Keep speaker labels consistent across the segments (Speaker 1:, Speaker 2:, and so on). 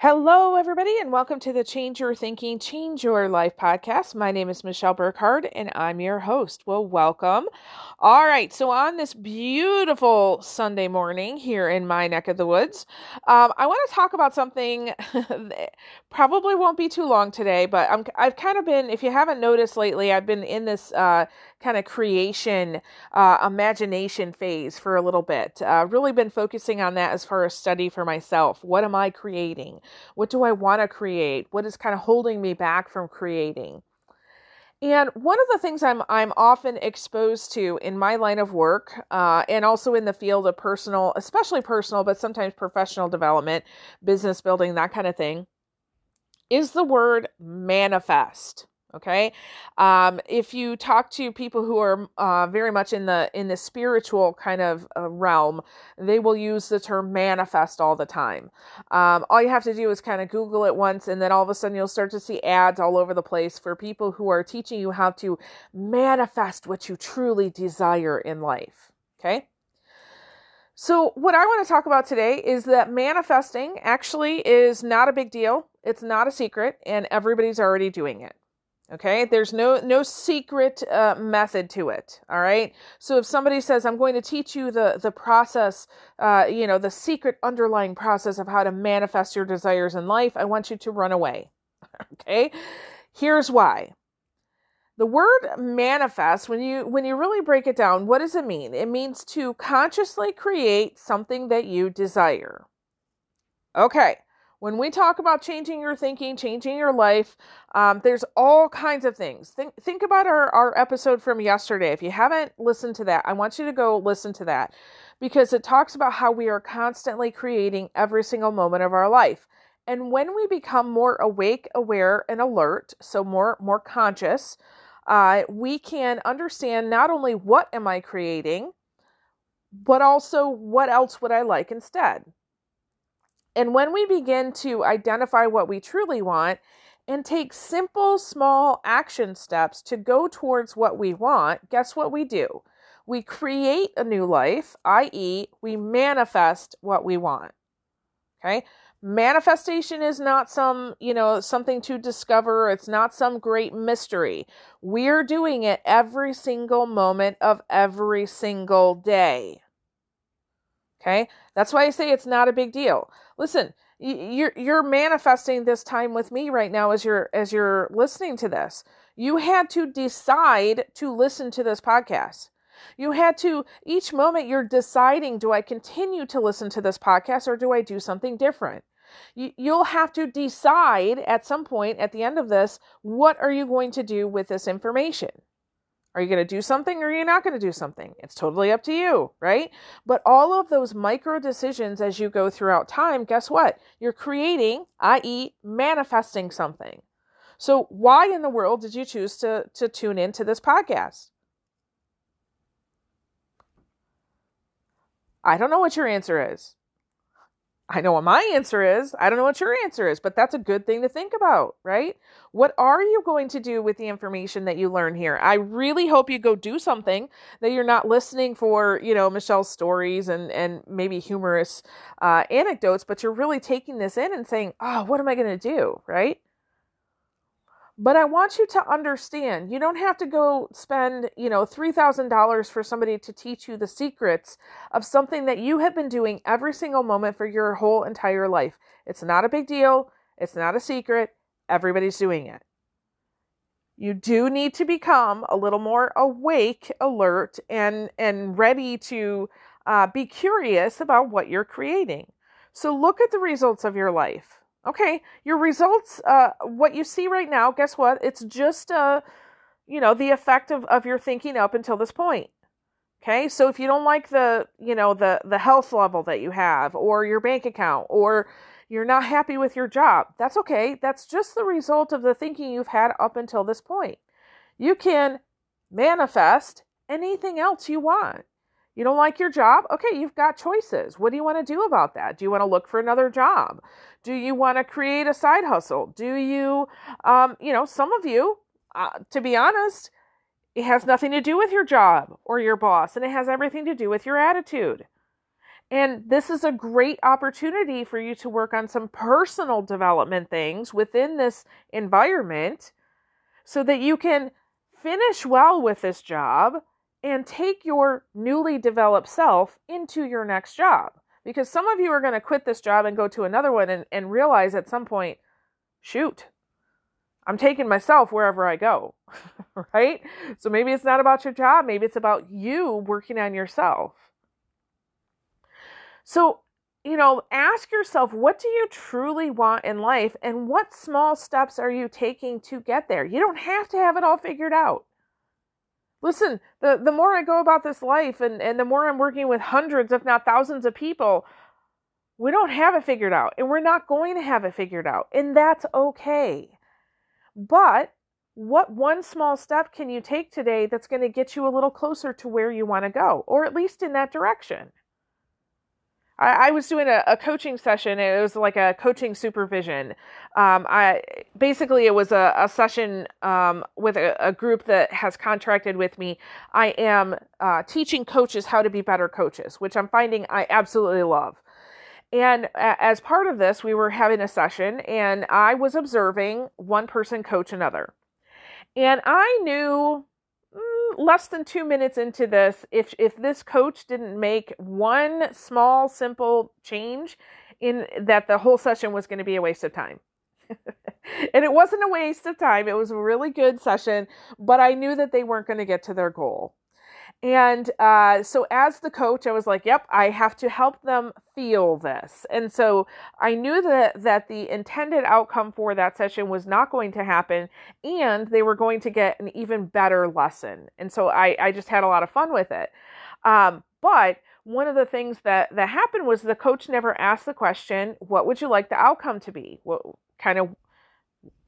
Speaker 1: Hello, everybody, and welcome to the Change Your Thinking, Change Your Life podcast. My name is Michelle Burkhardt, and I'm your host. Well, welcome. All right, so on this beautiful Sunday morning here in my neck of the woods, um, I want to talk about something that probably won't be too long today, but I'm, I've kind of been, if you haven't noticed lately, I've been in this uh, kind of creation, uh, imagination phase for a little bit. Uh, really been focusing on that as far as study for myself. What am I creating? What do I want to create? What is kind of holding me back from creating? And one of the things I'm I'm often exposed to in my line of work, uh, and also in the field of personal, especially personal, but sometimes professional development, business building, that kind of thing, is the word manifest okay um, if you talk to people who are uh, very much in the in the spiritual kind of uh, realm they will use the term manifest all the time um, all you have to do is kind of google it once and then all of a sudden you'll start to see ads all over the place for people who are teaching you how to manifest what you truly desire in life okay so, what I want to talk about today is that manifesting actually is not a big deal. It's not a secret, and everybody's already doing it. Okay, there's no no secret uh, method to it. All right. So if somebody says, "I'm going to teach you the the process," uh, you know, the secret underlying process of how to manifest your desires in life, I want you to run away. okay. Here's why. The word manifest, when you when you really break it down, what does it mean? It means to consciously create something that you desire. Okay when we talk about changing your thinking, changing your life, um, there's all kinds of things. Think think about our, our episode from yesterday. If you haven't listened to that, I want you to go listen to that because it talks about how we are constantly creating every single moment of our life. And when we become more awake, aware, and alert, so more more conscious, uh, we can understand not only what am I creating, but also what else would I like instead. And when we begin to identify what we truly want and take simple, small action steps to go towards what we want, guess what we do? We create a new life, i.e., we manifest what we want. Okay? Manifestation is not some, you know, something to discover. It's not some great mystery. We're doing it every single moment of every single day. Okay? That's why I say it's not a big deal. Listen, you're you're manifesting this time with me right now as you're as you're listening to this. You had to decide to listen to this podcast. You had to each moment you're deciding do I continue to listen to this podcast or do I do something different? You, you'll have to decide at some point at the end of this what are you going to do with this information? Are you going to do something or are you not going to do something? It's totally up to you, right? But all of those micro decisions as you go throughout time, guess what? You're creating, i.e., manifesting something. So, why in the world did you choose to, to tune into this podcast? I don't know what your answer is. I know what my answer is. I don't know what your answer is, but that's a good thing to think about, right? What are you going to do with the information that you learn here? I really hope you go do something that you're not listening for, you know, Michelle's stories and and maybe humorous uh, anecdotes, but you're really taking this in and saying, "Oh, what am I going to do?" Right? But I want you to understand you don't have to go spend, you know, $3,000 for somebody to teach you the secrets of something that you have been doing every single moment for your whole entire life. It's not a big deal, it's not a secret. Everybody's doing it. You do need to become a little more awake, alert, and and ready to uh, be curious about what you're creating. So look at the results of your life Okay, your results, uh, what you see right now, guess what? It's just, uh, you know, the effect of, of your thinking up until this point. Okay, so if you don't like the, you know, the the health level that you have, or your bank account, or you're not happy with your job, that's okay. That's just the result of the thinking you've had up until this point. You can manifest anything else you want. You don't like your job? Okay, you've got choices. What do you want to do about that? Do you want to look for another job? Do you want to create a side hustle? Do you, um, you know, some of you, uh, to be honest, it has nothing to do with your job or your boss, and it has everything to do with your attitude. And this is a great opportunity for you to work on some personal development things within this environment so that you can finish well with this job and take your newly developed self into your next job. Because some of you are going to quit this job and go to another one and, and realize at some point, shoot, I'm taking myself wherever I go, right? So maybe it's not about your job, maybe it's about you working on yourself. So, you know, ask yourself what do you truly want in life and what small steps are you taking to get there? You don't have to have it all figured out. Listen, the, the more I go about this life and, and the more I'm working with hundreds, if not thousands of people, we don't have it figured out and we're not going to have it figured out. And that's okay. But what one small step can you take today that's going to get you a little closer to where you want to go, or at least in that direction? I, I was doing a, a, coaching session. It was like a coaching supervision. Um, I basically it was a, a session um, with a, a, group that has contracted with me. I am uh, teaching coaches how to be better coaches, which I'm finding I absolutely love. And as part of this, we were having a session, and I was observing one person coach another. And I knew less than two minutes into this, if if this coach didn't make one small, simple change, in that the whole session was going to be a waste of time. and it wasn't a waste of time. It was a really good session, but I knew that they weren't going to get to their goal. And uh, so, as the coach, I was like, "Yep, I have to help them feel this." And so, I knew that that the intended outcome for that session was not going to happen, and they were going to get an even better lesson. And so, I I just had a lot of fun with it. Um, but one of the things that that happened was the coach never asked the question, "What would you like the outcome to be?" What kind of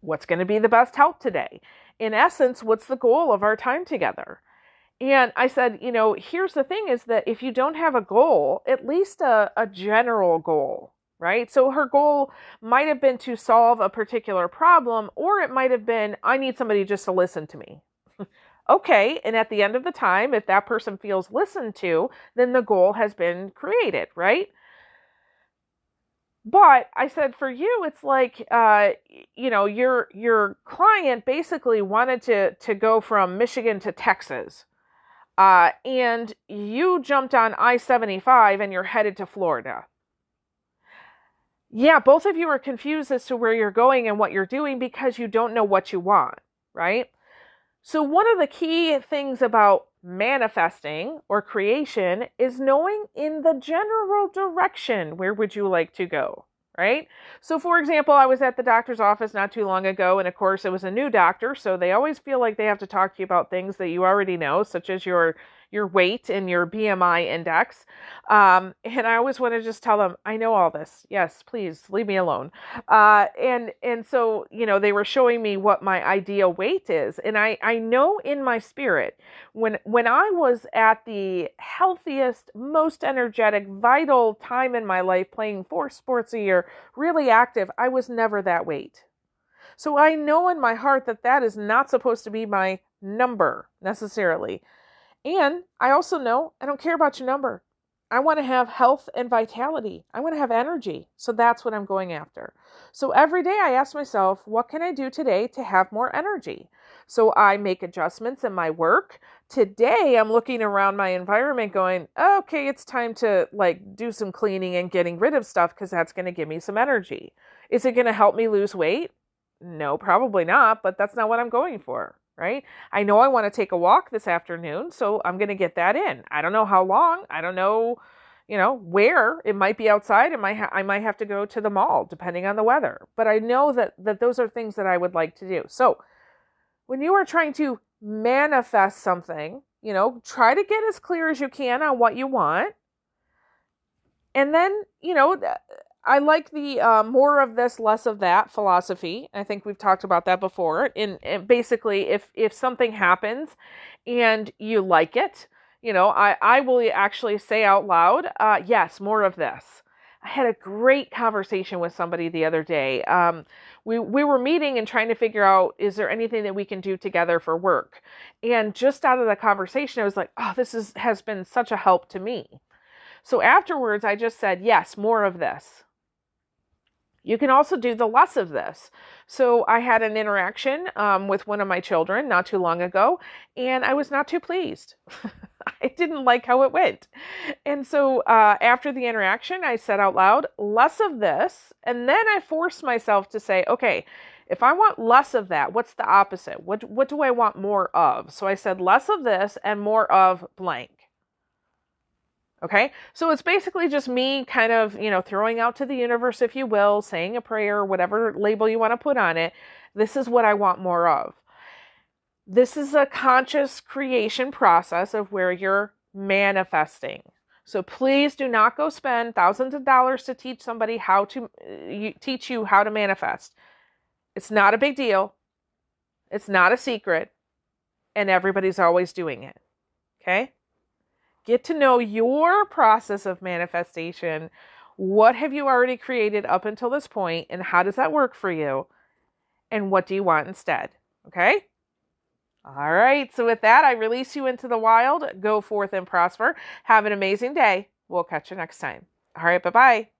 Speaker 1: what's going to be the best help today? In essence, what's the goal of our time together? And I said, you know, here's the thing is that if you don't have a goal, at least a, a general goal, right? So her goal might have been to solve a particular problem, or it might have been, I need somebody just to listen to me. okay. And at the end of the time, if that person feels listened to, then the goal has been created, right? but i said for you it's like uh, you know your your client basically wanted to to go from michigan to texas uh, and you jumped on I 75 and you're headed to Florida. Yeah, both of you are confused as to where you're going and what you're doing because you don't know what you want, right? So, one of the key things about manifesting or creation is knowing in the general direction where would you like to go right? So, for example, I was at the doctor's office not too long ago, and of course, it was a new doctor, so they always feel like they have to talk to you about things that you already know, such as your your weight and your BMI index. Um, and I always want to just tell them, I know all this. Yes, please leave me alone. Uh, and and so you know they were showing me what my ideal weight is, and I I know in my spirit when when I was at the healthiest, most energetic, vital time in my life, playing four sports a year, really active, I was never that weight. So I know in my heart that that is not supposed to be my number necessarily. And I also know I don't care about your number. I want to have health and vitality. I want to have energy. So that's what I'm going after. So every day I ask myself, what can I do today to have more energy? So I make adjustments in my work. Today I'm looking around my environment going, okay, it's time to like do some cleaning and getting rid of stuff because that's going to give me some energy. Is it going to help me lose weight? No, probably not, but that's not what I'm going for right? I know I want to take a walk this afternoon, so I'm going to get that in. I don't know how long. I don't know, you know, where. It might be outside. It might ha- I might have to go to the mall depending on the weather. But I know that that those are things that I would like to do. So, when you are trying to manifest something, you know, try to get as clear as you can on what you want. And then, you know, I like the uh, more of this, less of that philosophy. I think we've talked about that before. In basically, if if something happens and you like it, you know, I I will actually say out loud, uh, yes, more of this. I had a great conversation with somebody the other day. Um, we we were meeting and trying to figure out is there anything that we can do together for work. And just out of the conversation, I was like, oh, this is has been such a help to me. So afterwards, I just said, yes, more of this. You can also do the less of this. So I had an interaction um, with one of my children not too long ago, and I was not too pleased. I didn't like how it went. And so uh, after the interaction, I said out loud, less of this. And then I forced myself to say, okay, if I want less of that, what's the opposite? What, what do I want more of? So I said less of this and more of blank. Okay, so it's basically just me kind of, you know, throwing out to the universe, if you will, saying a prayer, whatever label you want to put on it. This is what I want more of. This is a conscious creation process of where you're manifesting. So please do not go spend thousands of dollars to teach somebody how to uh, teach you how to manifest. It's not a big deal. It's not a secret. And everybody's always doing it. Okay? Get to know your process of manifestation. What have you already created up until this point, and how does that work for you? And what do you want instead? Okay? All right. So, with that, I release you into the wild. Go forth and prosper. Have an amazing day. We'll catch you next time. All right. Bye bye.